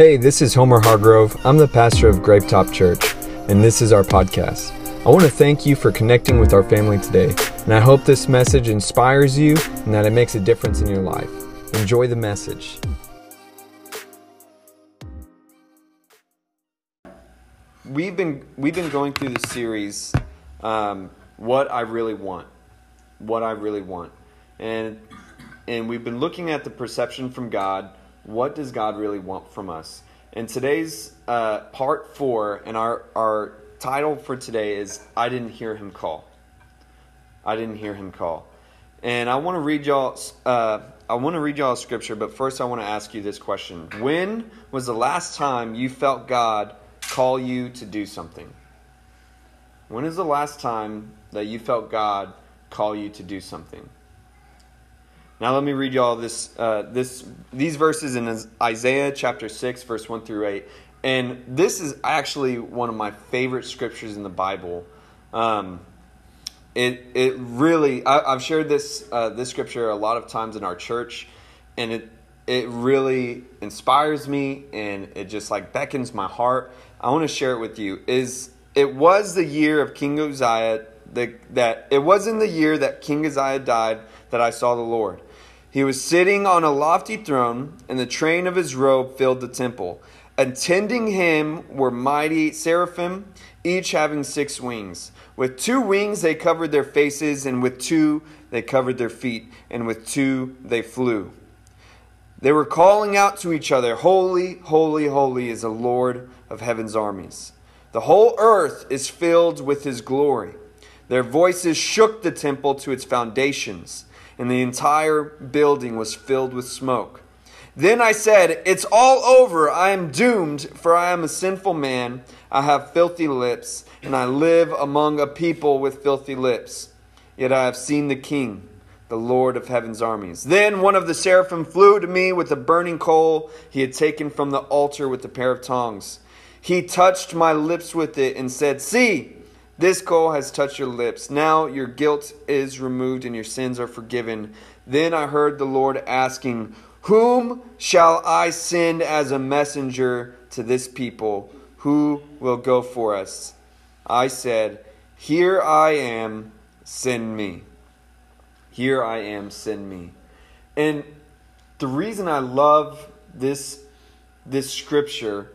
Hey, this is Homer Hargrove. I'm the pastor of Grapetop Church, and this is our podcast. I want to thank you for connecting with our family today, and I hope this message inspires you and that it makes a difference in your life. Enjoy the message. We've been we've been going through the series, um, "What I Really Want," what I really want, and and we've been looking at the perception from God what does God really want from us? And today's uh, part four, and our, our title for today is I Didn't Hear Him Call. I didn't hear him call. And I want to read y'all uh, I want to read y'all scripture, but first I want to ask you this question. When was the last time you felt God call you to do something? When is the last time that you felt God call you to do something? Now let me read you all this, uh, this, these verses in Isaiah chapter 6, verse 1 through 8. And this is actually one of my favorite scriptures in the Bible. Um, it, it really, I, have shared this, uh, this scripture a lot of times in our church, and it, it really inspires me and it just like beckons my heart. I want to share it with you. Is it was the year of King Uzziah the, that it was in the year that King Uzziah died that I saw the Lord. He was sitting on a lofty throne, and the train of his robe filled the temple. Attending him were mighty seraphim, each having six wings. With two wings they covered their faces, and with two they covered their feet, and with two they flew. They were calling out to each other, Holy, holy, holy is the Lord of heaven's armies. The whole earth is filled with his glory. Their voices shook the temple to its foundations and the entire building was filled with smoke. Then I said, It's all over. I am doomed, for I am a sinful man. I have filthy lips, and I live among a people with filthy lips. Yet I have seen the King, the Lord of heaven's armies. Then one of the seraphim flew to me with a burning coal he had taken from the altar with a pair of tongs. He touched my lips with it and said, See, this coal has touched your lips. Now your guilt is removed and your sins are forgiven. Then I heard the Lord asking, Whom shall I send as a messenger to this people? Who will go for us? I said, Here I am, send me. Here I am, send me. And the reason I love this, this scripture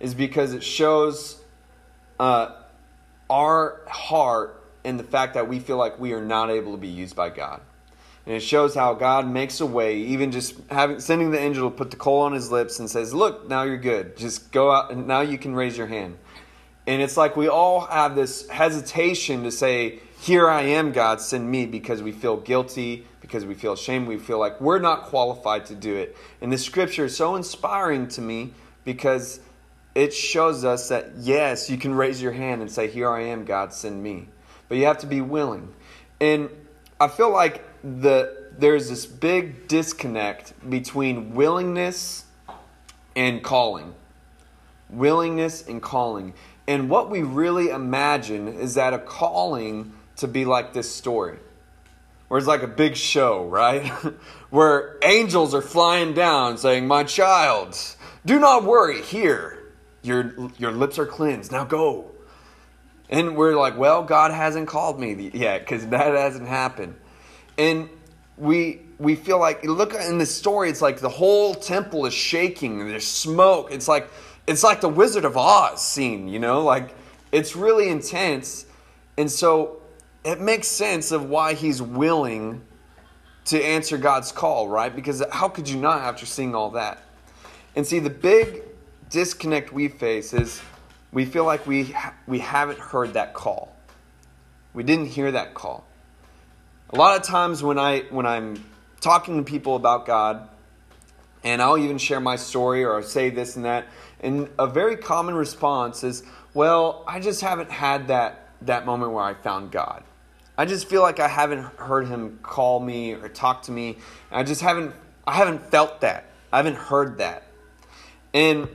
is because it shows uh, our heart and the fact that we feel like we are not able to be used by God. And it shows how God makes a way, even just having sending the angel to put the coal on his lips and says, Look, now you're good. Just go out and now you can raise your hand. And it's like we all have this hesitation to say, Here I am, God, send me, because we feel guilty, because we feel ashamed, we feel like we're not qualified to do it. And the scripture is so inspiring to me because it shows us that yes, you can raise your hand and say, Here I am, God, send me. But you have to be willing. And I feel like the there's this big disconnect between willingness and calling. Willingness and calling. And what we really imagine is that a calling to be like this story. Where it's like a big show, right? Where angels are flying down saying, My child, do not worry, here your, your lips are cleansed. Now go. And we're like, well, God hasn't called me yet because that hasn't happened. And we we feel like look in this story, it's like the whole temple is shaking. There's smoke. It's like it's like the Wizard of Oz scene, you know, like it's really intense. And so it makes sense of why he's willing to answer God's call, right? Because how could you not after seeing all that? And see, the big disconnect we face is we feel like we, ha- we haven't heard that call. We didn't hear that call. A lot of times when, I, when I'm talking to people about God, and I'll even share my story or say this and that, and a very common response is, well, I just haven't had that, that moment where I found God. I just feel like I haven't heard him call me or talk to me. I just haven't I haven't felt that. I haven't heard that. And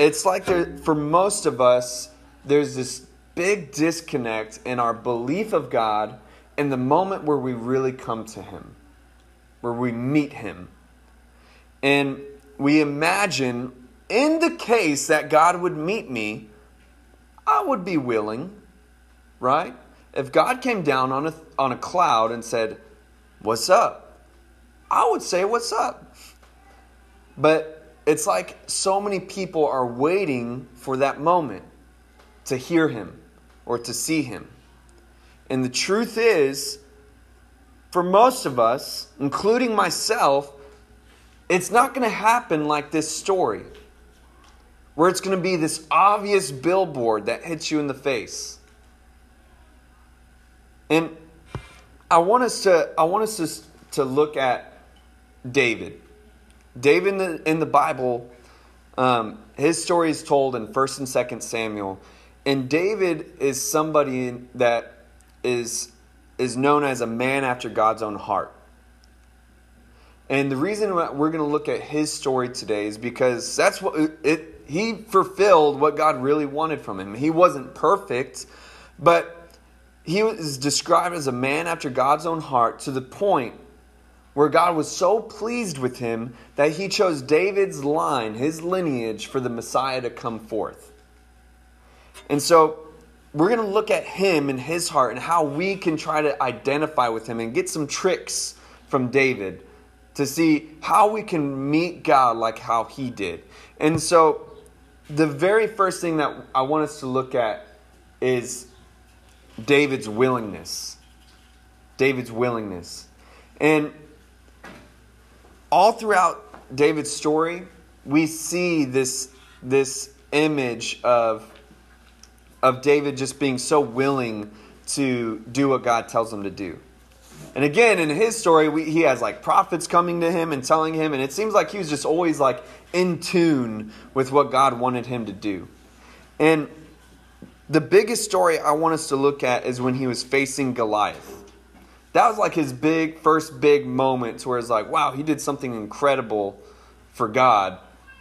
it's like there, for most of us, there's this big disconnect in our belief of God in the moment where we really come to Him, where we meet Him. And we imagine in the case that God would meet me, I would be willing, right? If God came down on a, on a cloud and said, What's up? I would say, What's up? But it's like so many people are waiting for that moment to hear him or to see him. And the truth is, for most of us, including myself, it's not going to happen like this story, where it's going to be this obvious billboard that hits you in the face. And I want us to, I want us to, to look at David. David in the, in the Bible, um, his story is told in 1st and 2nd Samuel. And David is somebody that is, is known as a man after God's own heart. And the reason we're going to look at his story today is because that's what it, he fulfilled what God really wanted from him. He wasn't perfect, but he was described as a man after God's own heart to the point where God was so pleased with him that he chose David's line, his lineage, for the Messiah to come forth. And so we're going to look at him and his heart and how we can try to identify with him and get some tricks from David to see how we can meet God like how he did. And so the very first thing that I want us to look at is David's willingness. David's willingness. And all throughout David's story, we see this, this image of, of David just being so willing to do what God tells him to do. And again, in his story, we, he has like prophets coming to him and telling him, and it seems like he was just always like in tune with what God wanted him to do. And the biggest story I want us to look at is when he was facing Goliath that was like his big first big moments where it's like, wow, he did something incredible for God.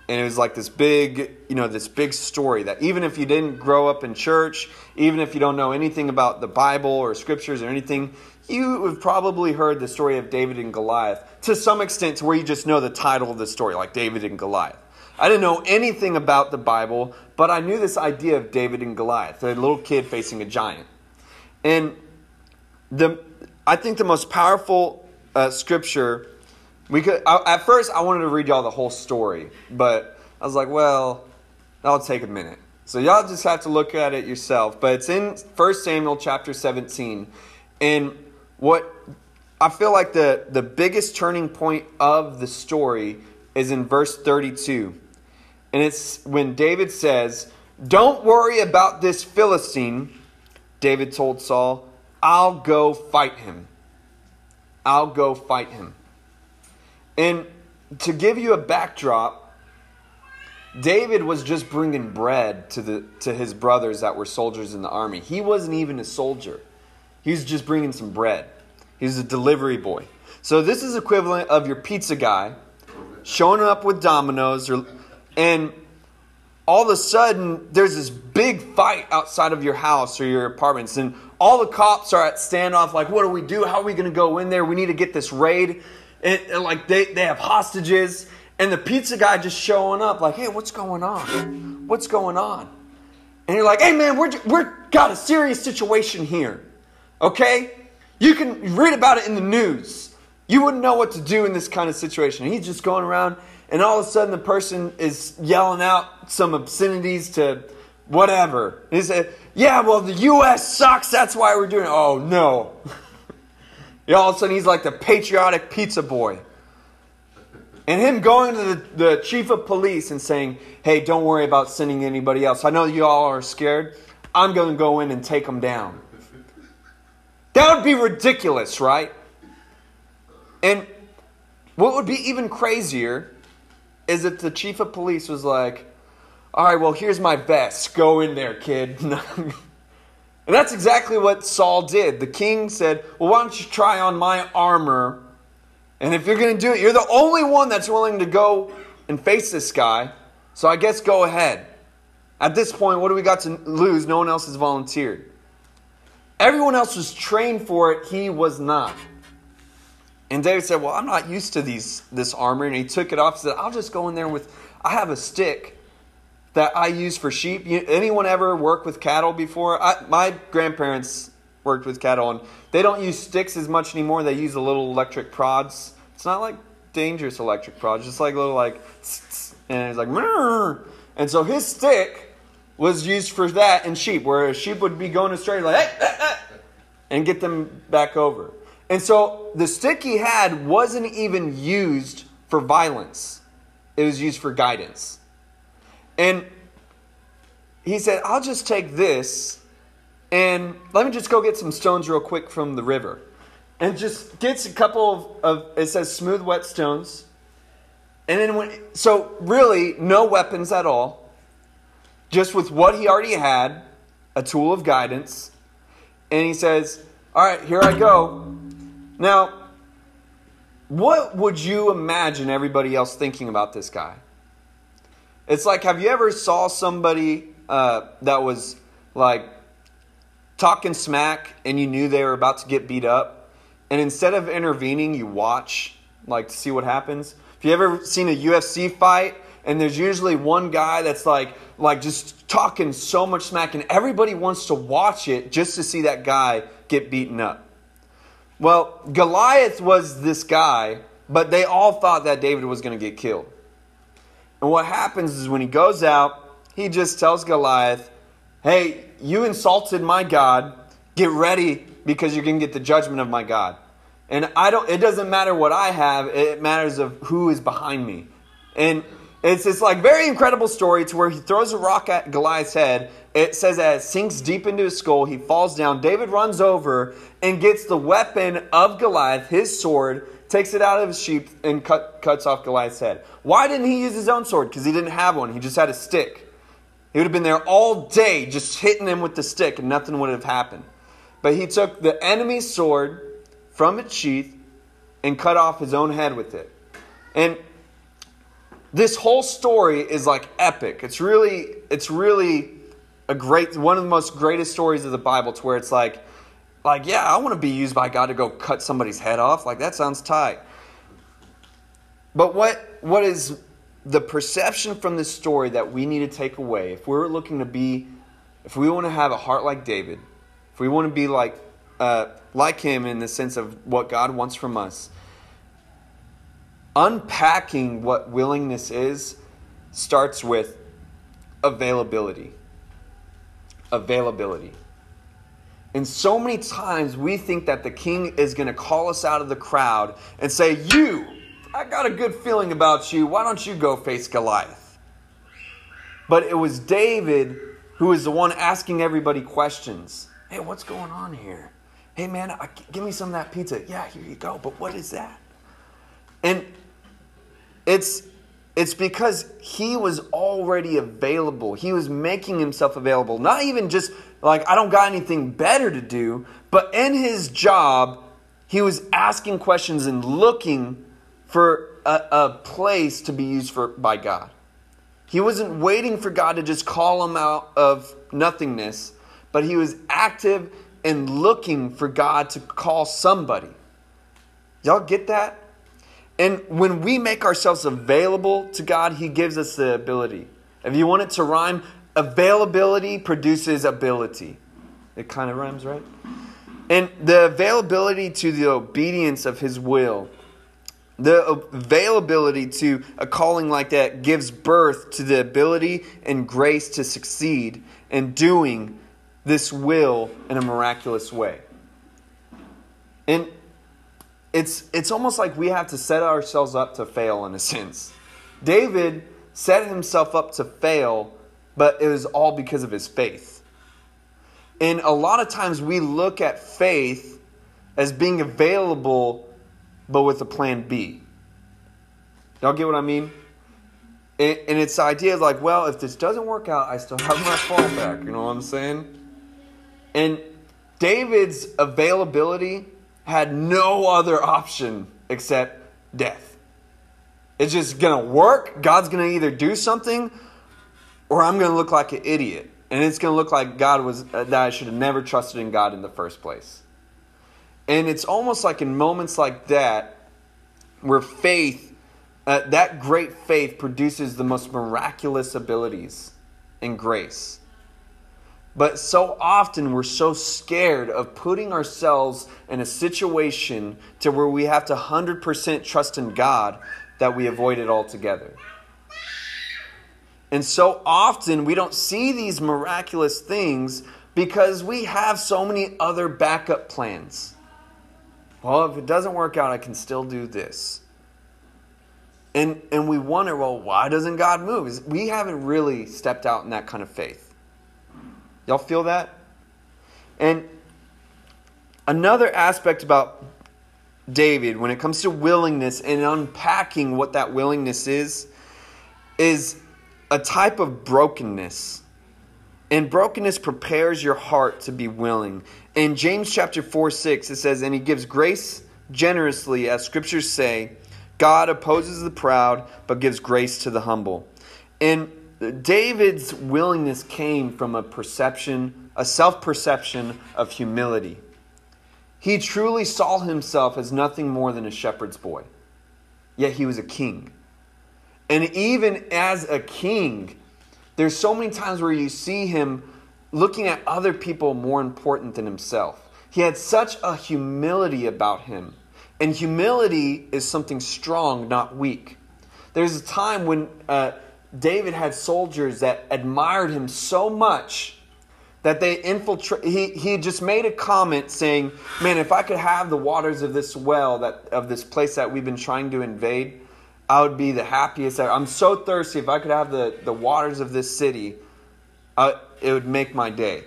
And it was like this big, you know, this big story that even if you didn't grow up in church, even if you don't know anything about the Bible or scriptures or anything, you have probably heard the story of David and Goliath to some extent to where you just know the title of the story, like David and Goliath. I didn't know anything about the Bible, but I knew this idea of David and Goliath, a little kid facing a giant. And the I think the most powerful uh, scripture we could. I, at first, I wanted to read y'all the whole story, but I was like, well, that'll take a minute. So y'all just have to look at it yourself. But it's in 1 Samuel chapter 17. And what I feel like the, the biggest turning point of the story is in verse 32. And it's when David says, Don't worry about this Philistine, David told Saul. I'll go fight him. I'll go fight him. And to give you a backdrop, David was just bringing bread to, the, to his brothers that were soldiers in the army. He wasn't even a soldier, he was just bringing some bread. He was a delivery boy. So this is equivalent of your pizza guy showing up with Domino's, or, and all of a sudden there's this big fight outside of your house or your apartments, and all the cops are at standoff, like, what do we do? How are we going to go in there? We need to get this raid. And, and, like, they, they have hostages. And the pizza guy just showing up, like, hey, what's going on? What's going on? And you're like, hey, man, we're, we're got a serious situation here. Okay? You can read about it in the news. You wouldn't know what to do in this kind of situation. He's just going around, and all of a sudden, the person is yelling out some obscenities to whatever. He said, yeah, well, the U.S. sucks. That's why we're doing it. Oh, no. all of a sudden, he's like the patriotic pizza boy. And him going to the, the chief of police and saying, hey, don't worry about sending anybody else. I know you all are scared. I'm going to go in and take them down. That would be ridiculous, right? And what would be even crazier is if the chief of police was like, all right, well, here's my vest. Go in there, kid. and that's exactly what Saul did. The king said, well, why don't you try on my armor? And if you're going to do it, you're the only one that's willing to go and face this guy. So I guess go ahead. At this point, what do we got to lose? No one else has volunteered. Everyone else was trained for it, he was not. And David said, Well, I'm not used to these this armor. And he took it off and said, I'll just go in there with I have a stick that I use for sheep. You, anyone ever work with cattle before? I, my grandparents worked with cattle and they don't use sticks as much anymore. They use the little electric prods. It's not like dangerous electric prods, just like little like and it's like Murr. and so his stick was used for that in sheep, where a sheep would be going astray, like hey, and get them back over. And so the stick he had wasn't even used for violence, it was used for guidance. And he said, I'll just take this and let me just go get some stones real quick from the river. And just gets a couple of, of it says smooth, wet stones. And then when, so really, no weapons at all. Just with what he already had, a tool of guidance. And he says, All right, here I go. Now, what would you imagine everybody else thinking about this guy? It's like, have you ever saw somebody uh, that was like talking smack and you knew they were about to get beat up, and instead of intervening, you watch like to see what happens? Have you ever seen a UFC fight and there's usually one guy that's like like just talking so much smack and everybody wants to watch it just to see that guy get beaten up. Well, Goliath was this guy, but they all thought that David was going to get killed. And what happens is when he goes out, he just tells Goliath, Hey, you insulted my God. Get ready because you're going to get the judgment of my God. And I don't, it doesn't matter what I have, it matters of who is behind me. And it's this like very incredible story to where he throws a rock at Goliath's head. It says that it sinks deep into his skull. He falls down. David runs over and gets the weapon of Goliath, his sword, takes it out of his sheath, and cut, cuts off Goliath's head. Why didn't he use his own sword? Because he didn't have one. He just had a stick. He would have been there all day just hitting him with the stick, and nothing would have happened. But he took the enemy's sword from its sheath and cut off his own head with it. And this whole story is like epic. It's really, it's really a great, one of the most greatest stories of the Bible to where it's like, like, yeah, I want to be used by God to go cut somebody's head off. Like, that sounds tight. But what, what is the perception from this story that we need to take away if we're looking to be, if we want to have a heart like David, if we want to be like, uh, like him in the sense of what God wants from us, unpacking what willingness is starts with availability. Availability. And so many times we think that the king is going to call us out of the crowd and say, You, I got a good feeling about you. Why don't you go face Goliath? But it was David who was the one asking everybody questions. Hey, what's going on here? Hey, man, give me some of that pizza. Yeah, here you go. But what is that? And it's it's because he was already available. He was making himself available. Not even just like I don't got anything better to do, but in his job, he was asking questions and looking for a, a place to be used for by God. He wasn't waiting for God to just call him out of nothingness, but he was active and looking for God to call somebody. Y'all get that? And when we make ourselves available to God, He gives us the ability. If you want it to rhyme, availability produces ability. It kind of rhymes, right? And the availability to the obedience of His will, the availability to a calling like that gives birth to the ability and grace to succeed in doing this will in a miraculous way. And it's, it's almost like we have to set ourselves up to fail in a sense. David set himself up to fail, but it was all because of his faith. And a lot of times we look at faith as being available, but with a plan B. Y'all get what I mean? And, it's the idea of like, well, if this doesn't work out, I still have my fallback. You know what I'm saying? And David's availability had no other option except death. It's just going to work. God's going to either do something or I'm going to look like an idiot. And it's going to look like God was uh, that I should have never trusted in God in the first place. And it's almost like in moments like that where faith, uh, that great faith, produces the most miraculous abilities and grace. But so often we're so scared of putting ourselves in a situation to where we have to 100% trust in God that we avoid it altogether. And so often we don't see these miraculous things because we have so many other backup plans. Well, if it doesn't work out, I can still do this. And, and we wonder, well, why doesn't God move? We haven't really stepped out in that kind of faith. Y'all feel that? And another aspect about David, when it comes to willingness and unpacking what that willingness is, is a type of brokenness. And brokenness prepares your heart to be willing. In James chapter 4 6, it says, And he gives grace generously, as scriptures say, God opposes the proud, but gives grace to the humble. And David's willingness came from a perception, a self perception of humility. He truly saw himself as nothing more than a shepherd's boy, yet he was a king. And even as a king, there's so many times where you see him looking at other people more important than himself. He had such a humility about him. And humility is something strong, not weak. There's a time when uh, David had soldiers that admired him so much that they infiltrate he, he just made a comment saying man if i could have the waters of this well that of this place that we've been trying to invade i would be the happiest i'm so thirsty. If i could have the, the waters of this city uh, it would make my day.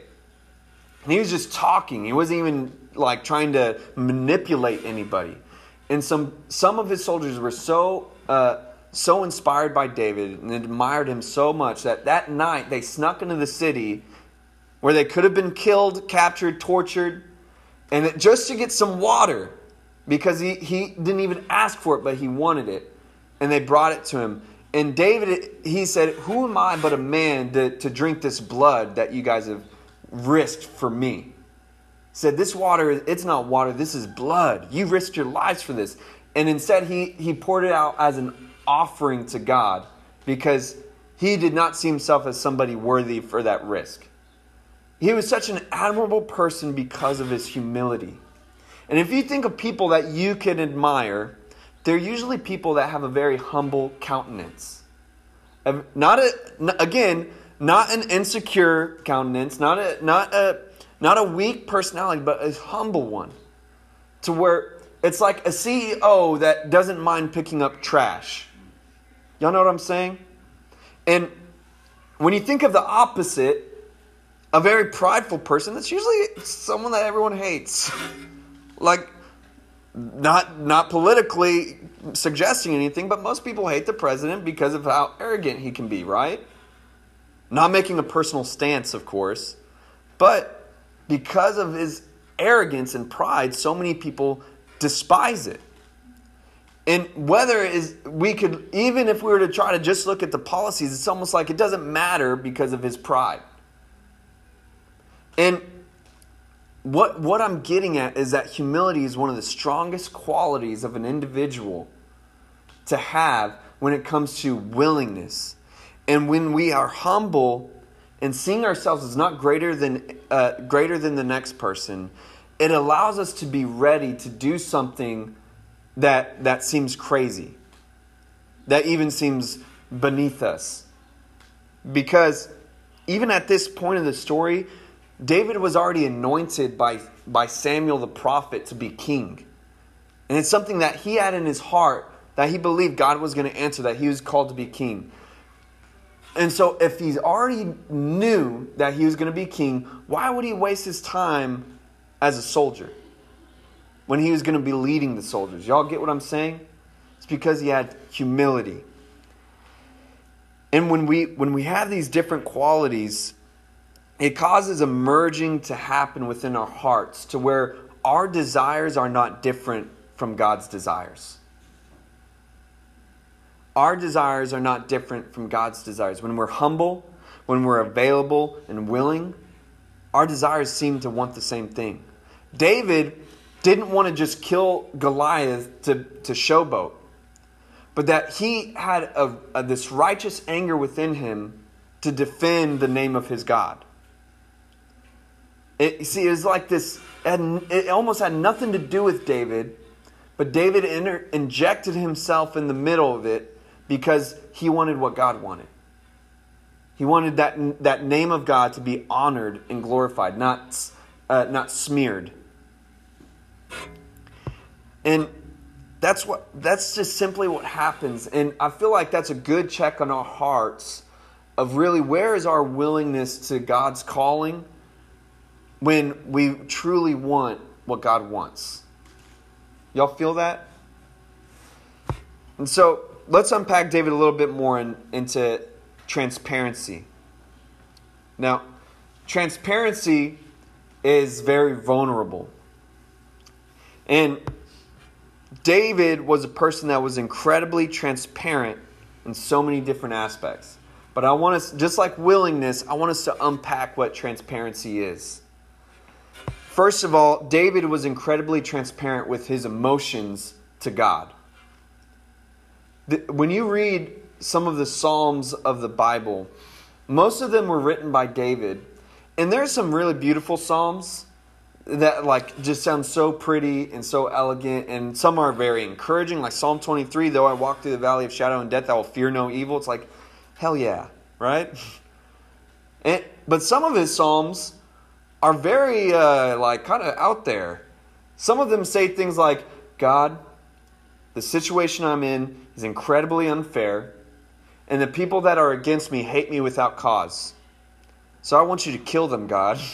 And he was just talking. He wasn't even like trying to manipulate anybody. And some some of his soldiers were so uh, so inspired by david and admired him so much that that night they snuck into the city where they could have been killed, captured, tortured, and it, just to get some water because he, he didn't even ask for it, but he wanted it. And they brought it to him. And David, he said, Who am I but a man to, to drink this blood that you guys have risked for me? Said, This water, is it's not water, this is blood. You risked your lives for this. And instead, he, he poured it out as an offering to God because he did not see himself as somebody worthy for that risk. He was such an admirable person because of his humility. And if you think of people that you can admire, they're usually people that have a very humble countenance. Not a again, not an insecure countenance, not a not a not a weak personality, but a humble one. To where it's like a CEO that doesn't mind picking up trash. Y'all know what I'm saying? And when you think of the opposite, a very prideful person that's usually someone that everyone hates. Like not not politically suggesting anything but most people hate the president because of how arrogant he can be right? Not making a personal stance of course but because of his arrogance and pride so many people despise it and whether is we could even if we were to try to just look at the policies it's almost like it doesn't matter because of his pride and what, what I'm getting at is that humility is one of the strongest qualities of an individual to have when it comes to willingness. And when we are humble and seeing ourselves as not greater than, uh, greater than the next person, it allows us to be ready to do something that, that seems crazy, that even seems beneath us. Because even at this point in the story, David was already anointed by, by Samuel the prophet to be king. And it's something that he had in his heart that he believed God was going to answer, that he was called to be king. And so, if he already knew that he was going to be king, why would he waste his time as a soldier when he was going to be leading the soldiers? Y'all get what I'm saying? It's because he had humility. And when we when we have these different qualities, it causes a merging to happen within our hearts to where our desires are not different from God's desires. Our desires are not different from God's desires. When we're humble, when we're available and willing, our desires seem to want the same thing. David didn't want to just kill Goliath to, to showboat. but that he had a, a, this righteous anger within him to defend the name of his God. It, see, it was like this, and it almost had nothing to do with David, but David inter, injected himself in the middle of it because he wanted what God wanted. He wanted that, that name of God to be honored and glorified, not, uh, not smeared. And that's what that's just simply what happens. And I feel like that's a good check on our hearts of really where is our willingness to God's calling when we truly want what God wants. Y'all feel that? And so let's unpack David a little bit more in, into transparency. Now, transparency is very vulnerable. And David was a person that was incredibly transparent in so many different aspects. But I want us, just like willingness, I want us to unpack what transparency is. First of all, David was incredibly transparent with his emotions to God. When you read some of the Psalms of the Bible, most of them were written by David. And there's some really beautiful Psalms that like just sounds so pretty and so elegant and some are very encouraging like psalm 23 though i walk through the valley of shadow and death i will fear no evil it's like hell yeah right and, but some of his psalms are very uh, like kind of out there. Some of them say things like, God, the situation I'm in is incredibly unfair, and the people that are against me hate me without cause. So I want you to kill them, God.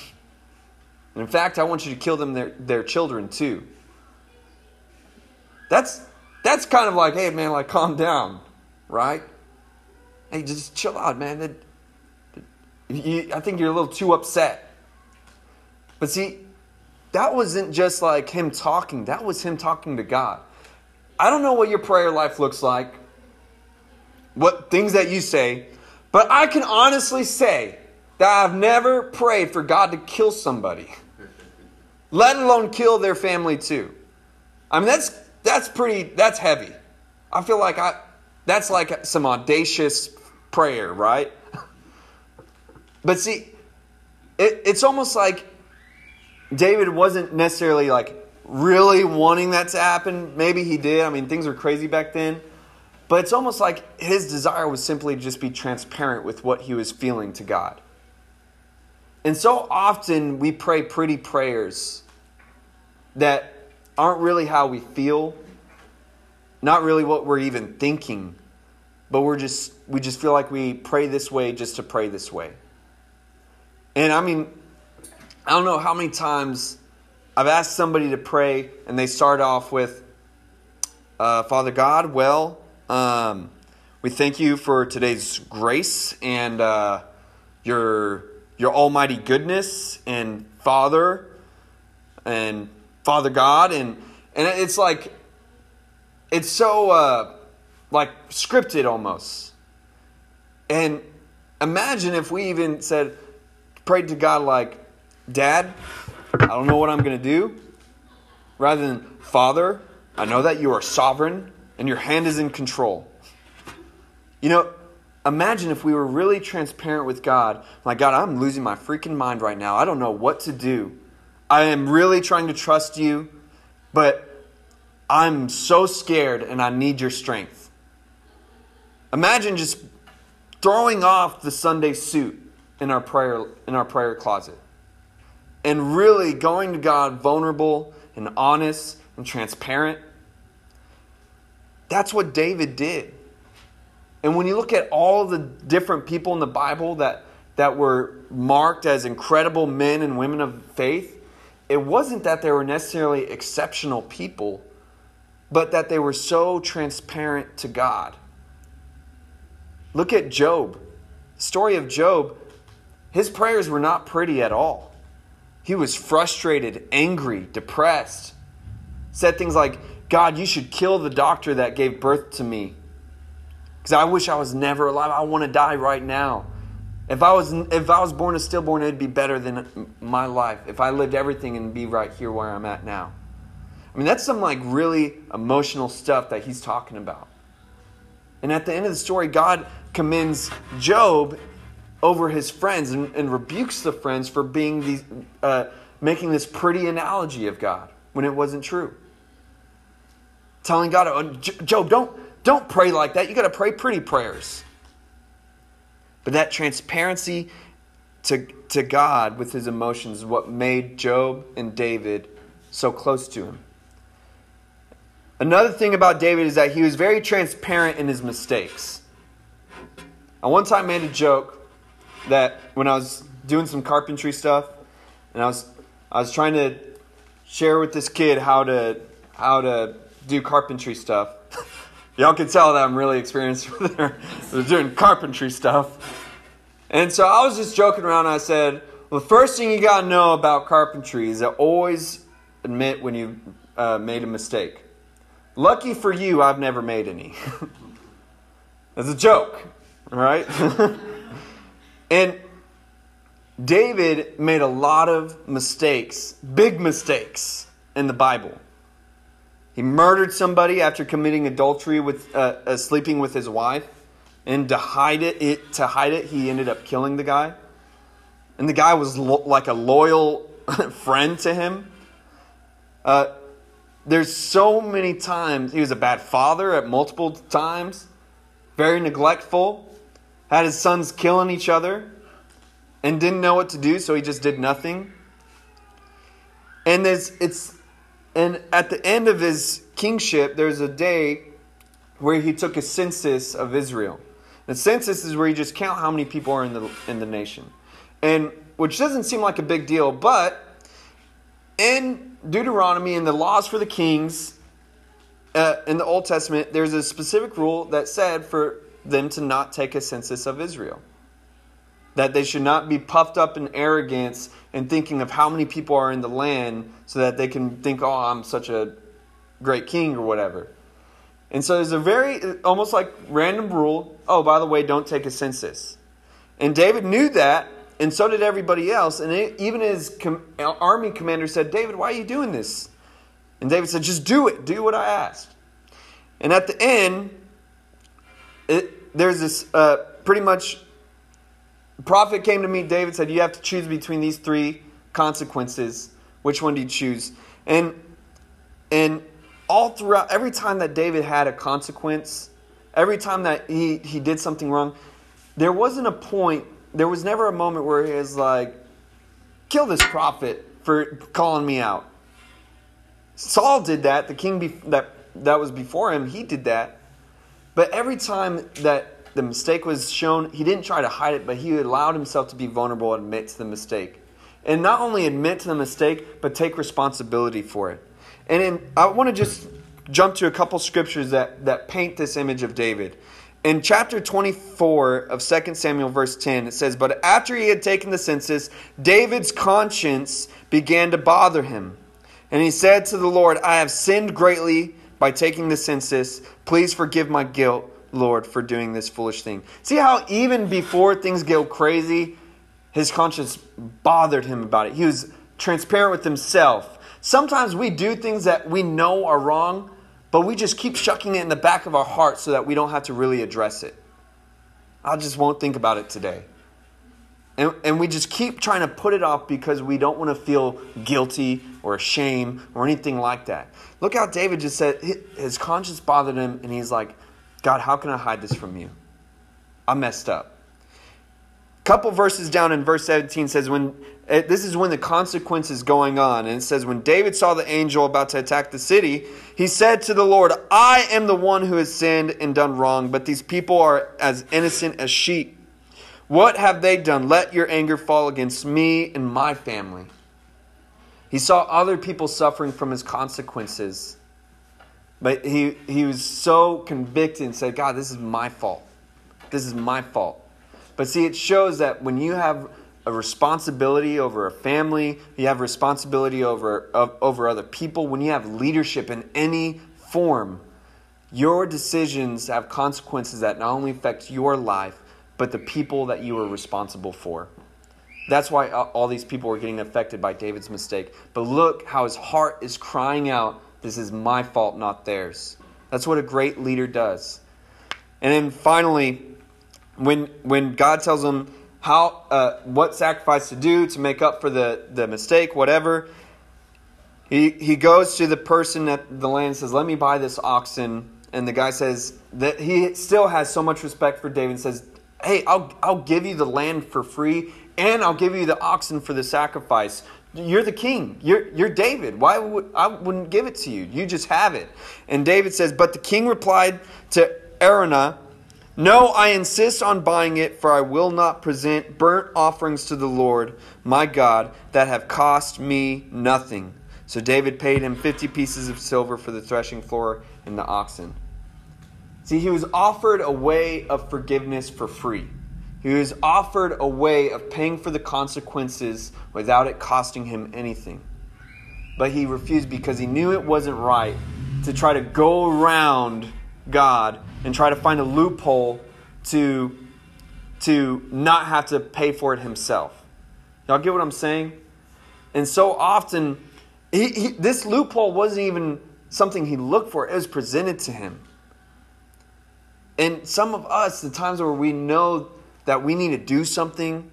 And in fact, I want you to kill them their, their children too. That's that's kind of like, hey man, like calm down, right? Hey, just chill out, man. That, you, I think you're a little too upset. But see, that wasn't just like him talking, that was him talking to God. I don't know what your prayer life looks like, what things that you say, but I can honestly say that I've never prayed for God to kill somebody, let alone kill their family too. I mean, that's that's pretty that's heavy. I feel like I that's like some audacious prayer, right? but see, it, it's almost like David wasn't necessarily like really wanting that to happen. Maybe he did. I mean, things were crazy back then. But it's almost like his desire was simply just be transparent with what he was feeling to God. And so often we pray pretty prayers that aren't really how we feel, not really what we're even thinking, but we're just we just feel like we pray this way just to pray this way. And I mean, I don't know how many times I've asked somebody to pray and they start off with, uh, Father God, well, um, we thank you for today's grace and uh, your your almighty goodness and Father and Father God and and it's like it's so uh, like scripted almost. And imagine if we even said prayed to God like Dad, I don't know what I'm to do. Rather than, Father, I know that you are sovereign and your hand is in control. You know, imagine if we were really transparent with God. Like, God, I'm losing my freaking mind right now. I don't know what to do. I am really trying to trust you, but I'm so scared and I need your strength. Imagine just throwing off the Sunday suit in our prayer in our prayer closet and really going to God vulnerable and honest and transparent. That's what David did. And when you look at all the different people in the Bible that, that were marked as incredible men and women of faith, it wasn't that they were necessarily exceptional people, but that they were so transparent to God. Look at Job. Story of Job, his prayers were not pretty at all. He was frustrated, angry, depressed. Said things like, God, you should kill the doctor that gave birth to me. Because I wish I was never alive. I want to die right now. If I was if I was born a stillborn, it'd be better than my life. If I lived everything and be right here where I'm at now. I mean, that's some like really emotional stuff that he's talking about. And at the end of the story, God commends Job over his friends and, and rebukes the friends for being these, uh, making this pretty analogy of God when it wasn't true. Telling God, oh, Job, don't, don't pray like that. You got to pray pretty prayers. But that transparency to, to God with his emotions is what made Job and David so close to him. Another thing about David is that he was very transparent in his mistakes. I one time made a joke that when I was doing some carpentry stuff, and I was I was trying to share with this kid how to how to do carpentry stuff. Y'all can tell that I'm really experienced with her doing carpentry stuff. And so I was just joking around. I said, well, the first thing you got to know about carpentry is to always admit when you uh, made a mistake. Lucky for you, I've never made any. That's a joke, right? and David made a lot of mistakes, big mistakes in the Bible. He murdered somebody after committing adultery with uh, uh, sleeping with his wife, and to hide it, it, to hide it, he ended up killing the guy. And the guy was lo- like a loyal friend to him. Uh, there's so many times he was a bad father at multiple times, very neglectful, had his sons killing each other, and didn't know what to do, so he just did nothing. And there's it's and at the end of his kingship, there's a day where he took a census of Israel. The census is where you just count how many people are in the in the nation. And which doesn't seem like a big deal, but in Deuteronomy and the laws for the kings uh, in the Old Testament, there's a specific rule that said for them to not take a census of Israel. That they should not be puffed up in arrogance and thinking of how many people are in the land so that they can think, oh, I'm such a great king or whatever. And so there's a very, almost like random rule oh, by the way, don't take a census. And David knew that, and so did everybody else. And even his com- army commander said, David, why are you doing this? And David said, just do it. Do what I asked. And at the end, it, there's this uh, pretty much prophet came to meet David, said, You have to choose between these three consequences. Which one do you choose? And and all throughout, every time that David had a consequence, every time that he, he did something wrong, there wasn't a point there was never a moment where he was like, kill this prophet for calling me out. Saul did that. The king be- that that was before him, he did that. But every time that the mistake was shown, he didn't try to hide it, but he allowed himself to be vulnerable and admit to the mistake. And not only admit to the mistake, but take responsibility for it. And in, I want to just jump to a couple scriptures that, that paint this image of David. In chapter 24 of 2 Samuel, verse 10, it says, But after he had taken the census, David's conscience began to bother him. And he said to the Lord, I have sinned greatly by taking the census. Please forgive my guilt, Lord, for doing this foolish thing. See how even before things go crazy, his conscience bothered him about it. He was transparent with himself. Sometimes we do things that we know are wrong, but we just keep shucking it in the back of our heart so that we don't have to really address it. I just won't think about it today. And, and we just keep trying to put it off because we don't want to feel guilty or shame or anything like that. Look how David just said his conscience bothered him, and he's like, God, how can I hide this from you? I messed up. Couple verses down in verse 17 says when eh, this is when the consequence is going on and it says when david saw the angel about to attack the city he said to the lord i am the one who has sinned and done wrong but these people are as innocent as sheep. What have they done? Let your anger fall against me and my family he saw other people suffering from his consequences but he, he was so convicted and said god this is my fault this is my fault but see, it shows that when you have a responsibility over a family, you have responsibility over, over other people, when you have leadership in any form, your decisions have consequences that not only affect your life, but the people that you are responsible for. That's why all these people were getting affected by David's mistake. But look how his heart is crying out, This is my fault, not theirs. That's what a great leader does. And then finally, when when God tells him how uh, what sacrifice to do to make up for the, the mistake, whatever, he he goes to the person at the land and says, "Let me buy this oxen." And the guy says that he still has so much respect for David and says, "Hey, I'll I'll give you the land for free, and I'll give you the oxen for the sacrifice." You're the king. You're, you're David. Why would I wouldn't give it to you? You just have it. And David says, But the king replied to Araunah, No, I insist on buying it, for I will not present burnt offerings to the Lord my God that have cost me nothing. So David paid him 50 pieces of silver for the threshing floor and the oxen. See, he was offered a way of forgiveness for free. He was offered a way of paying for the consequences without it costing him anything. But he refused because he knew it wasn't right to try to go around God and try to find a loophole to, to not have to pay for it himself. Y'all get what I'm saying? And so often, he, he, this loophole wasn't even something he looked for, it was presented to him. And some of us, the times where we know that we need to do something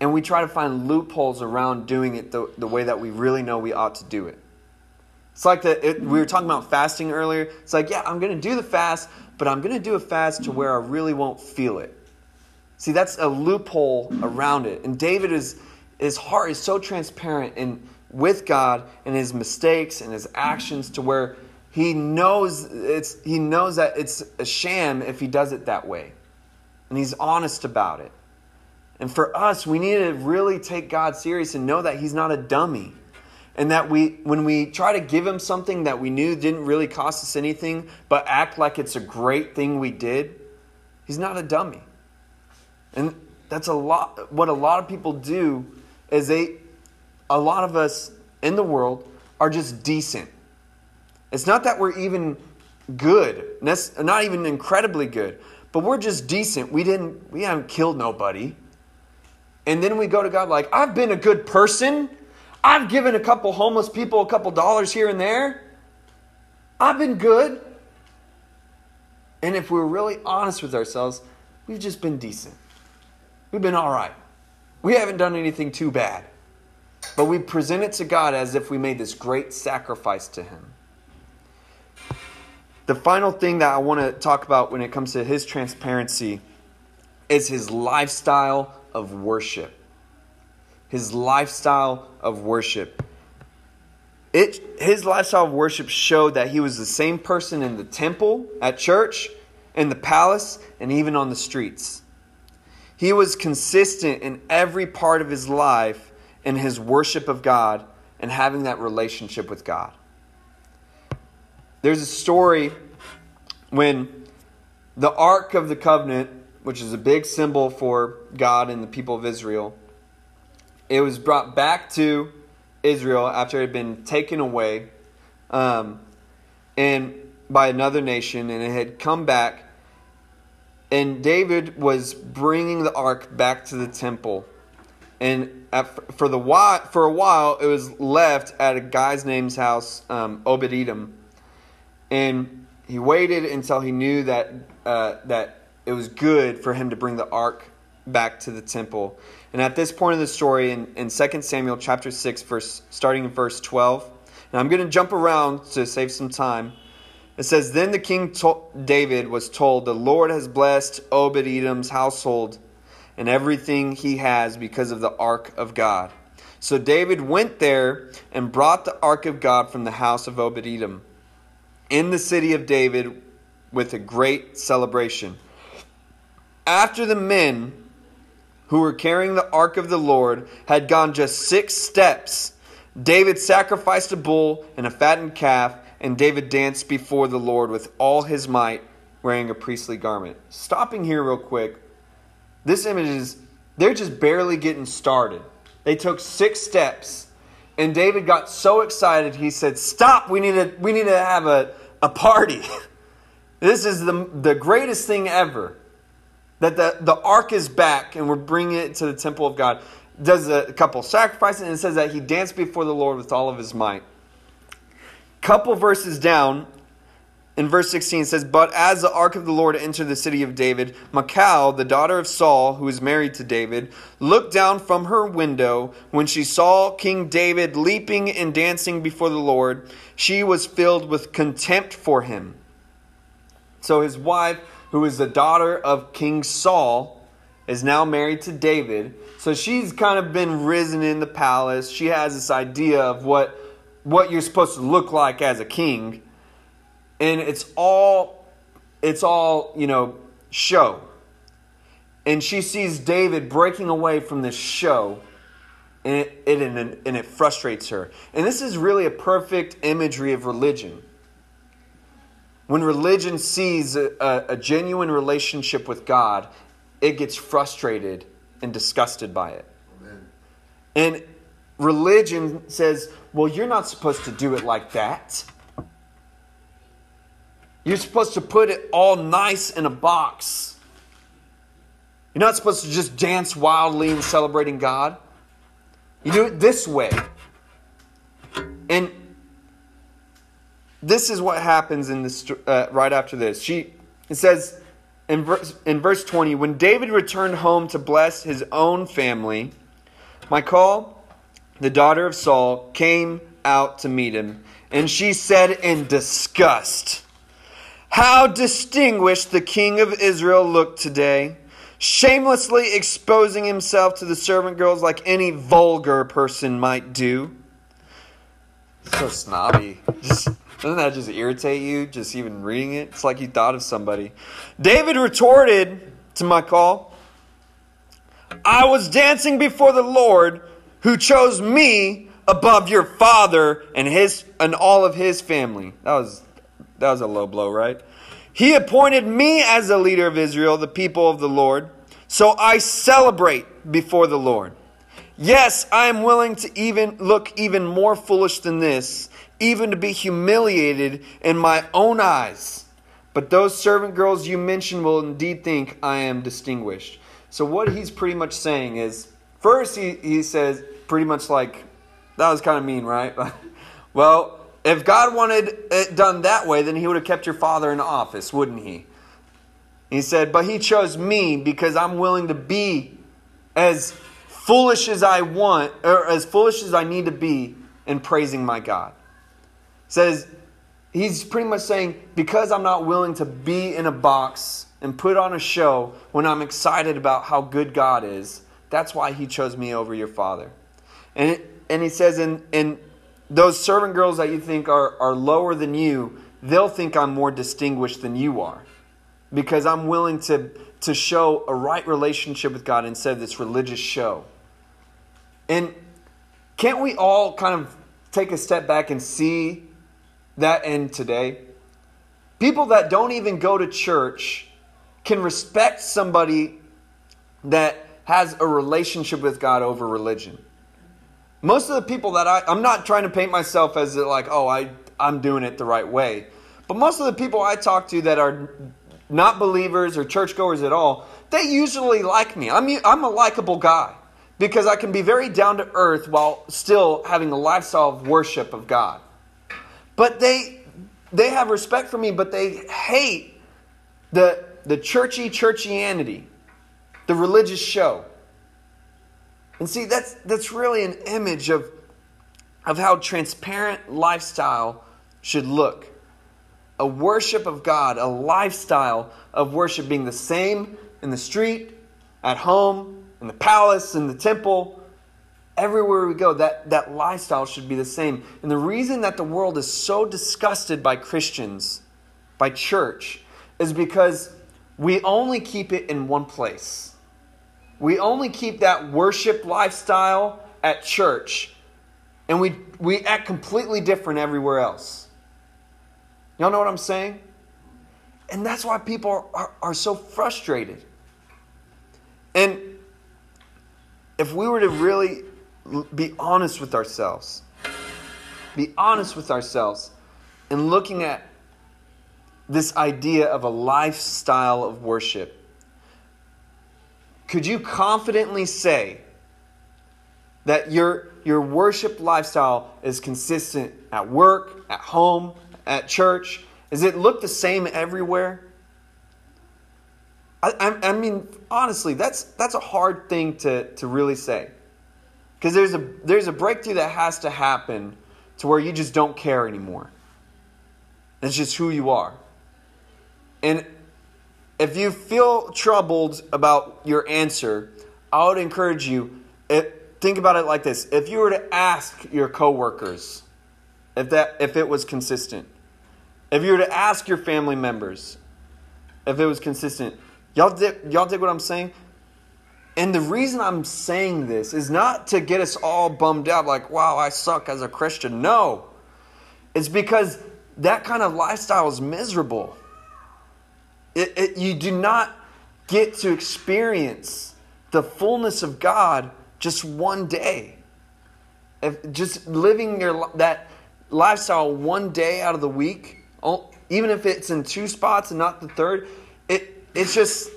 and we try to find loopholes around doing it the, the way that we really know we ought to do it. It's like that we were talking about fasting earlier. It's like, yeah, I'm going to do the fast, but I'm going to do a fast to where I really won't feel it. See, that's a loophole around it. And David is his heart is so transparent and with God and his mistakes and his actions to where he knows it's he knows that it's a sham if he does it that way and he's honest about it. And for us, we need to really take God serious and know that he's not a dummy. And that we when we try to give him something that we knew didn't really cost us anything, but act like it's a great thing we did, he's not a dummy. And that's a lot what a lot of people do is they a lot of us in the world are just decent. It's not that we're even good, not even incredibly good, but we're just decent. We didn't we haven't killed nobody. And then we go to God like, I've been a good person. I've given a couple homeless people a couple dollars here and there. I've been good. And if we're really honest with ourselves, we've just been decent. We've been all right. We haven't done anything too bad. But we present it to God as if we made this great sacrifice to Him. The final thing that I want to talk about when it comes to his transparency is his lifestyle of worship. His lifestyle of worship. It, his lifestyle of worship showed that he was the same person in the temple, at church, in the palace, and even on the streets. He was consistent in every part of his life in his worship of God and having that relationship with God. There's a story when the Ark of the Covenant, which is a big symbol for God and the people of Israel, it was brought back to Israel after it had been taken away um, and by another nation, and it had come back. And David was bringing the ark back to the temple, and at, for the while, for a while, it was left at a guy's name's house, um, Obed Edom, and he waited until he knew that uh, that it was good for him to bring the ark back to the temple. And at this point in the story, in, in 2 Samuel chapter 6, verse, starting in verse 12, and I'm going to jump around to save some time. It says, Then the king to- David was told, The Lord has blessed Obed Edom's household and everything he has because of the ark of God. So David went there and brought the ark of God from the house of Obed Edom in the city of David with a great celebration. After the men who were carrying the ark of the Lord had gone just six steps, David sacrificed a bull and a fattened calf, and David danced before the Lord with all his might, wearing a priestly garment. Stopping here, real quick, this image is, they're just barely getting started. They took six steps, and David got so excited, he said, Stop, we need to, we need to have a, a party. this is the, the greatest thing ever. That the, the ark is back and we're bringing it to the temple of God. Does a couple sacrifices and it says that he danced before the Lord with all of his might. Couple verses down, in verse 16 it says, But as the ark of the Lord entered the city of David, Michal, the daughter of Saul, who was married to David, looked down from her window when she saw King David leaping and dancing before the Lord. She was filled with contempt for him. So his wife, who is the daughter of King Saul, is now married to David. So she's kind of been risen in the palace. She has this idea of what, what you're supposed to look like as a king and it's all it's all you know show. And she sees david breaking away from this show and it, it, and, and it frustrates her. And this is really a perfect imagery of religion. When religion sees a, a, a genuine relationship with god it gets frustrated and disgusted by it. Amen. and religion says well you're not supposed to do it like that you're supposed to put it all nice in a box. You're not supposed to just dance wildly and celebrating God. You do it this way. And this is what happens in this uh, right after this. She it says in verse, in verse 20, when David returned home to bless his own family, Michal, the daughter of Saul, came out to meet him, and she said in disgust, how distinguished the king of Israel looked today, shamelessly exposing himself to the servant girls like any vulgar person might do. So snobby. Just doesn't that just irritate you, just even reading it? It's like you thought of somebody. David retorted to Michal I was dancing before the Lord who chose me above your father and his and all of his family. That was that was a low blow, right? He appointed me as the leader of Israel, the people of the Lord. So I celebrate before the Lord. Yes, I am willing to even look even more foolish than this, even to be humiliated in my own eyes. But those servant girls you mentioned will indeed think I am distinguished. So what he's pretty much saying is first he, he says pretty much like that was kind of mean, right? well, if God wanted it done that way, then he would have kept your father in office, wouldn't he? He said, But he chose me because I'm willing to be as foolish as I want, or as foolish as I need to be in praising my God. Says, he's pretty much saying, Because I'm not willing to be in a box and put on a show when I'm excited about how good God is, that's why he chose me over your father. And, and he says in, in those servant girls that you think are, are lower than you, they'll think I'm more distinguished than you are. Because I'm willing to, to show a right relationship with God instead of this religious show. And can't we all kind of take a step back and see that end today? People that don't even go to church can respect somebody that has a relationship with God over religion. Most of the people that I, I'm not trying to paint myself as like, oh, I, I'm doing it the right way. But most of the people I talk to that are not believers or churchgoers at all, they usually like me. I'm, I'm a likable guy because I can be very down to earth while still having a lifestyle of worship of God. But they, they have respect for me, but they hate the, the churchy churchianity, the religious show. And see, that's, that's really an image of, of how transparent lifestyle should look. A worship of God, a lifestyle of worship being the same in the street, at home, in the palace, in the temple, everywhere we go, that, that lifestyle should be the same. And the reason that the world is so disgusted by Christians, by church, is because we only keep it in one place we only keep that worship lifestyle at church and we, we act completely different everywhere else. Y'all know what I'm saying? And that's why people are, are, are so frustrated. And if we were to really be honest with ourselves, be honest with ourselves in looking at this idea of a lifestyle of worship could you confidently say that your, your worship lifestyle is consistent at work, at home, at church, Does it look the same everywhere? I, I, I mean, honestly, that's that's a hard thing to, to really say. Because there's a there's a breakthrough that has to happen to where you just don't care anymore. It's just who you are. And if you feel troubled about your answer, I would encourage you it, think about it like this. If you were to ask your coworkers if that if it was consistent, if you were to ask your family members if it was consistent, y'all dig, y'all dig what I'm saying? And the reason I'm saying this is not to get us all bummed out like, wow, I suck as a Christian. No. It's because that kind of lifestyle is miserable. It, it, you do not get to experience the fullness of God just one day. If just living your that lifestyle one day out of the week, even if it's in two spots and not the third, it it's just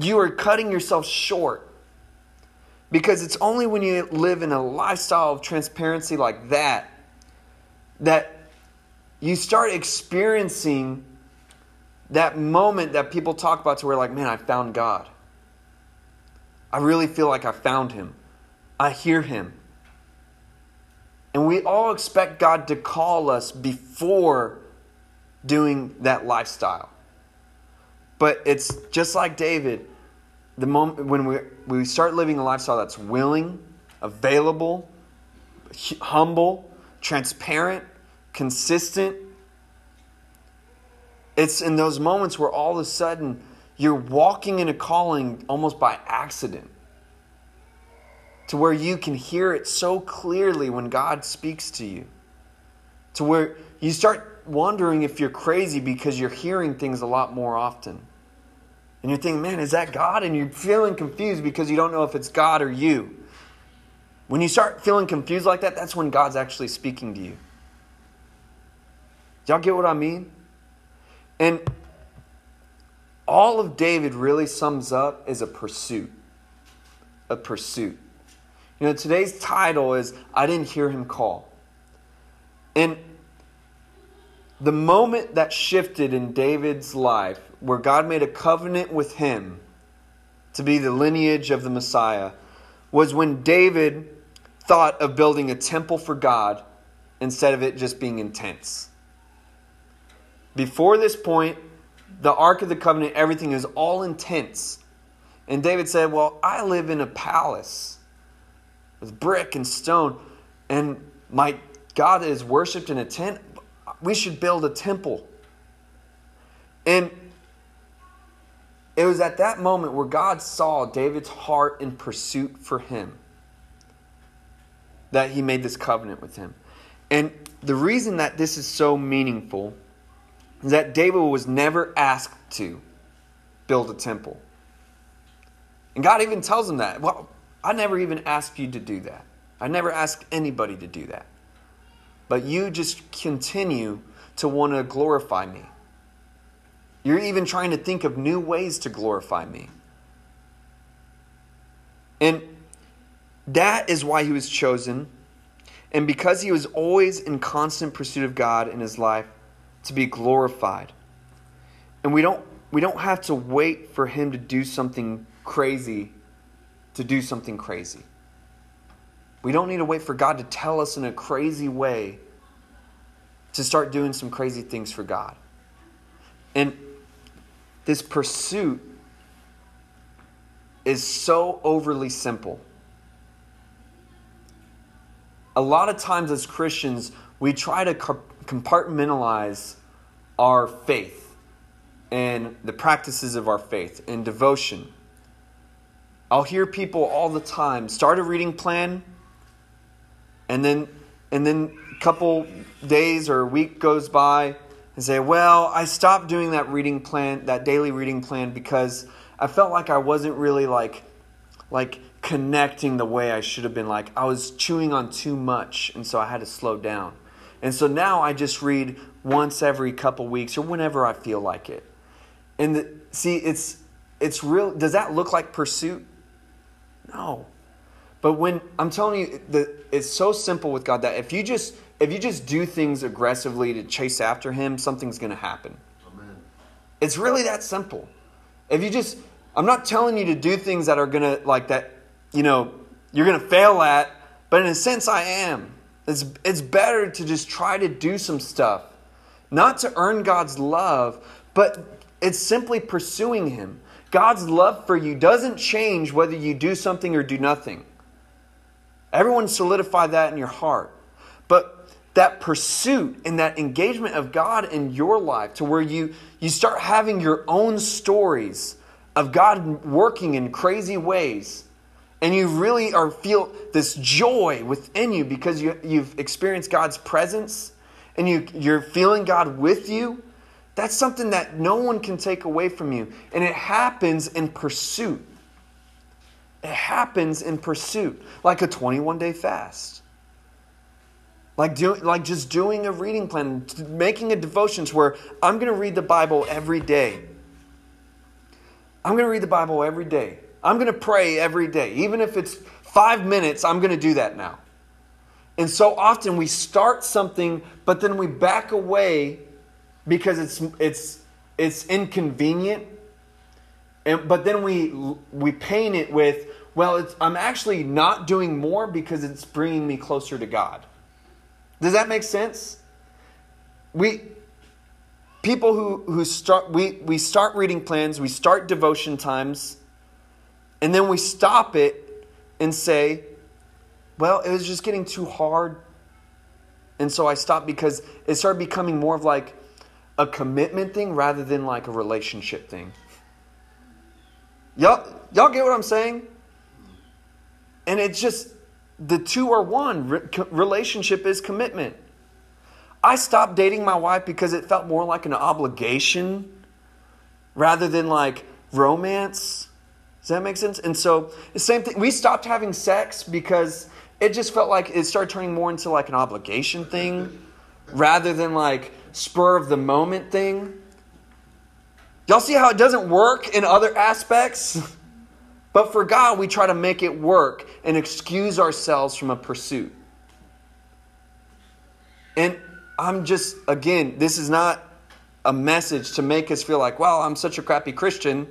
you are cutting yourself short. Because it's only when you live in a lifestyle of transparency like that that you start experiencing that moment that people talk about to where like, man, I found God. I really feel like I found him. I hear him. And we all expect God to call us before doing that lifestyle. But it's just like David, the moment when we, we start living a lifestyle that's willing, available, humble, transparent, consistent, it's in those moments where all of a sudden you're walking in a calling almost by accident to where you can hear it so clearly when God speaks to you. To where you start wondering if you're crazy because you're hearing things a lot more often. And you're thinking, man, is that God? And you're feeling confused because you don't know if it's God or you. When you start feeling confused like that, that's when God's actually speaking to you. Y'all get what I mean? And all of David really sums up as a pursuit. A pursuit. You know, today's title is I Didn't Hear Him Call. And the moment that shifted in David's life, where God made a covenant with him to be the lineage of the Messiah, was when David thought of building a temple for God instead of it just being intense. Before this point, the Ark of the Covenant, everything is all intense. And David said, Well, I live in a palace with brick and stone, and my God is worshipped in a tent. We should build a temple. And it was at that moment where God saw David's heart in pursuit for him that he made this covenant with him. And the reason that this is so meaningful that David was never asked to build a temple. And God even tells him that. Well, I never even asked you to do that. I never asked anybody to do that. But you just continue to want to glorify me. You're even trying to think of new ways to glorify me. And that is why he was chosen. And because he was always in constant pursuit of God in his life to be glorified. And we don't we don't have to wait for him to do something crazy to do something crazy. We don't need to wait for God to tell us in a crazy way to start doing some crazy things for God. And this pursuit is so overly simple. A lot of times as Christians, we try to compartmentalize our faith and the practices of our faith and devotion I'll hear people all the time start a reading plan and then and then a couple days or a week goes by and say, "Well, I stopped doing that reading plan, that daily reading plan because I felt like I wasn't really like like connecting the way I should have been like I was chewing on too much and so I had to slow down." And so now I just read once every couple weeks or whenever I feel like it. And the, see, it's it's real. Does that look like pursuit? No. But when I'm telling you, the, it's so simple with God that if you just if you just do things aggressively to chase after him, something's going to happen. Amen. It's really that simple. If you just I'm not telling you to do things that are going to like that, you know, you're going to fail at, but in a sense I am. It's it's better to just try to do some stuff, not to earn God's love, but it's simply pursuing him. God's love for you doesn't change whether you do something or do nothing. Everyone solidify that in your heart. But that pursuit and that engagement of God in your life to where you, you start having your own stories of God working in crazy ways. And you really are feel this joy within you because you, you've experienced God's presence and you, you're feeling God with you. That's something that no one can take away from you. And it happens in pursuit. It happens in pursuit, like a 21 day fast. Like, do, like just doing a reading plan, making a devotions where I'm going to read the Bible every day. I'm going to read the Bible every day. I'm going to pray every day. Even if it's five minutes, I'm going to do that now. And so often we start something, but then we back away because it's, it's, it's inconvenient. And, but then we, we paint it with, well, it's I'm actually not doing more because it's bringing me closer to God. Does that make sense? We people who, who start we, we start reading plans, we start devotion times, and then we stop it and say, Well, it was just getting too hard. And so I stopped because it started becoming more of like a commitment thing rather than like a relationship thing. Y'all, y'all get what I'm saying? And it's just the two are one. Re- relationship is commitment. I stopped dating my wife because it felt more like an obligation rather than like romance. Does that make sense? And so the same thing. We stopped having sex because it just felt like it started turning more into like an obligation thing rather than like spur of the moment thing. Y'all see how it doesn't work in other aspects? But for God, we try to make it work and excuse ourselves from a pursuit. And I'm just, again, this is not a message to make us feel like, well, I'm such a crappy Christian.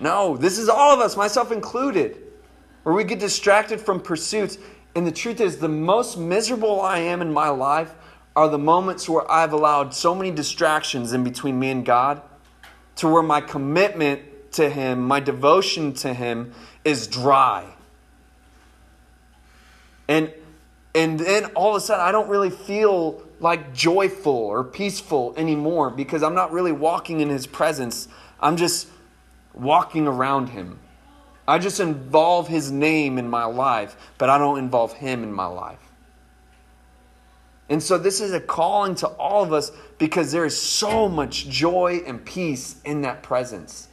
No, this is all of us, myself included, where we get distracted from pursuits. And the truth is, the most miserable I am in my life are the moments where I've allowed so many distractions in between me and God to where my commitment to Him, my devotion to Him is dry. And, and then all of a sudden, I don't really feel like joyful or peaceful anymore because I'm not really walking in His presence. I'm just walking around Him. I just involve His name in my life, but I don't involve Him in my life. And so, this is a calling to all of us because there is so much joy and peace in that presence.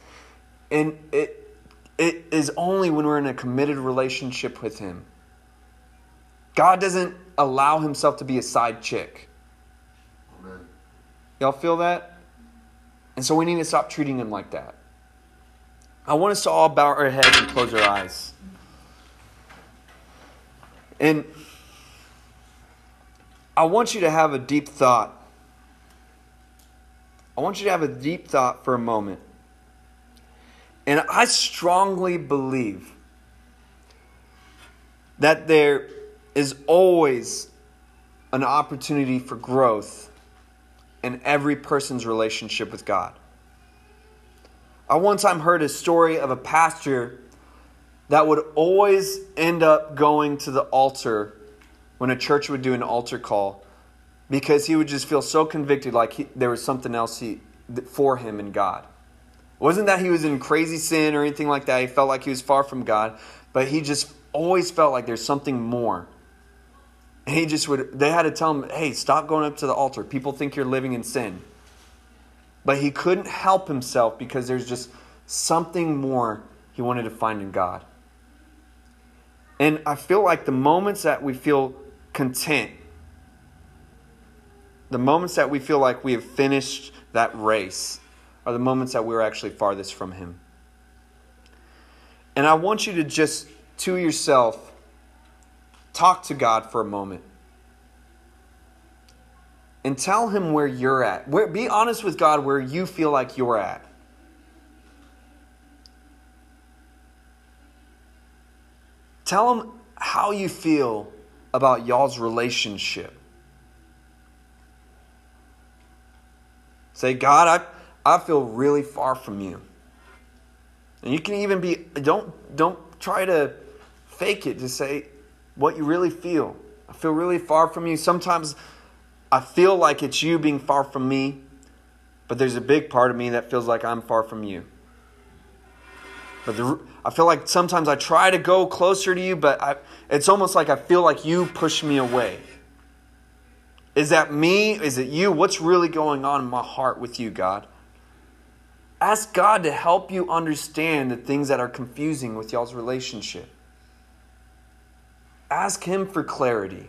And it, it is only when we're in a committed relationship with Him. God doesn't allow Himself to be a side chick. Amen. Y'all feel that? And so we need to stop treating Him like that. I want us to all bow our heads and close our eyes. And I want you to have a deep thought. I want you to have a deep thought for a moment. And I strongly believe that there is always an opportunity for growth in every person's relationship with God. I one time heard a story of a pastor that would always end up going to the altar when a church would do an altar call because he would just feel so convicted like he, there was something else he, for him in God. It wasn't that he was in crazy sin or anything like that. He felt like he was far from God, but he just always felt like there's something more. And he just would, they had to tell him, hey, stop going up to the altar. People think you're living in sin. But he couldn't help himself because there's just something more he wanted to find in God. And I feel like the moments that we feel content, the moments that we feel like we have finished that race, are the moments that we're actually farthest from Him. And I want you to just, to yourself, talk to God for a moment. And tell him where you're at. Where, be honest with God where you feel like you're at. Tell him how you feel about y'all's relationship. Say, God, I, I feel really far from you. And you can even be don't don't try to fake it. Just say what you really feel. I feel really far from you. Sometimes I feel like it's you being far from me, but there's a big part of me that feels like I'm far from you. But the, I feel like sometimes I try to go closer to you, but I, it's almost like I feel like you push me away. Is that me? Is it you? What's really going on in my heart with you, God? Ask God to help you understand the things that are confusing with y'all's relationship. Ask Him for clarity.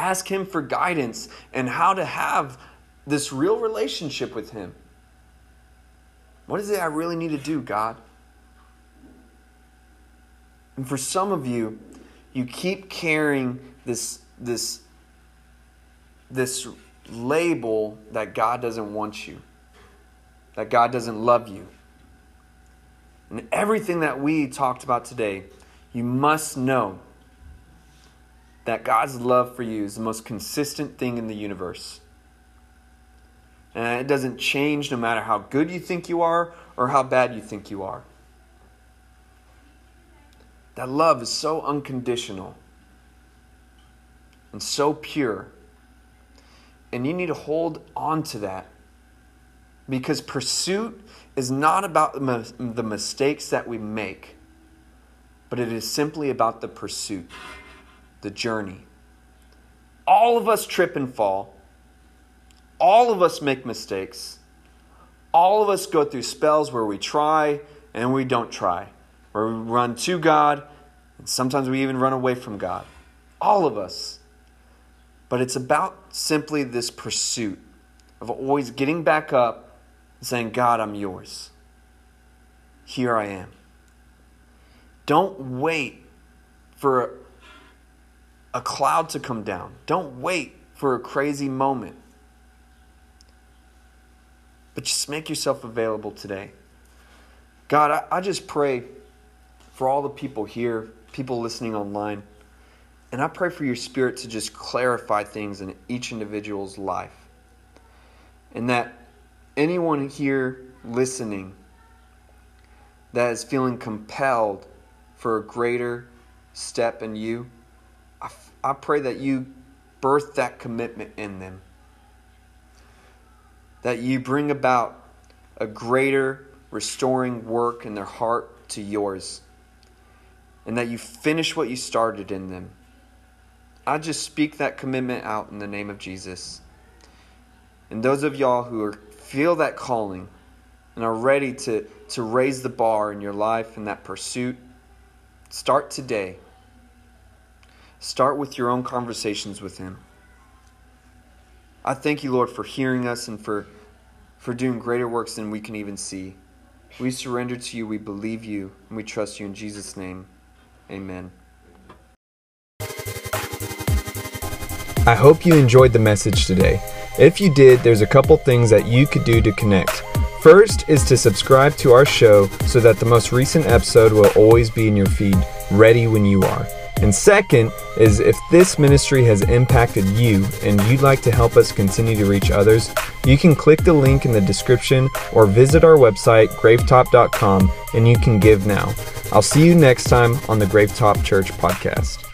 Ask Him for guidance and how to have this real relationship with Him. What is it I really need to do, God? And for some of you, you keep carrying this, this, this label that God doesn't want you, that God doesn't love you. And everything that we talked about today, you must know that God's love for you is the most consistent thing in the universe. And it doesn't change no matter how good you think you are or how bad you think you are. That love is so unconditional and so pure. And you need to hold on to that because pursuit is not about the mistakes that we make, but it is simply about the pursuit, the journey. All of us trip and fall. All of us make mistakes. All of us go through spells where we try and we don't try, where we run to God, and sometimes we even run away from God. All of us. But it's about simply this pursuit of always getting back up and saying, God, I'm yours. Here I am. Don't wait for a cloud to come down. Don't wait for a crazy moment but just make yourself available today. God, I, I just pray for all the people here, people listening online, and I pray for your spirit to just clarify things in each individual's life. And that anyone here listening that is feeling compelled for a greater step in you, I, I pray that you birth that commitment in them that you bring about a greater restoring work in their heart to yours, and that you finish what you started in them. I just speak that commitment out in the name of Jesus. And those of y'all who are, feel that calling and are ready to, to raise the bar in your life in that pursuit, start today. Start with your own conversations with Him. I thank you, Lord, for hearing us and for, for doing greater works than we can even see. We surrender to you, we believe you, and we trust you in Jesus' name. Amen. I hope you enjoyed the message today. If you did, there's a couple things that you could do to connect. First is to subscribe to our show so that the most recent episode will always be in your feed, ready when you are. And second is if this ministry has impacted you and you'd like to help us continue to reach others, you can click the link in the description or visit our website, gravetop.com, and you can give now. I'll see you next time on the Gravetop Church podcast.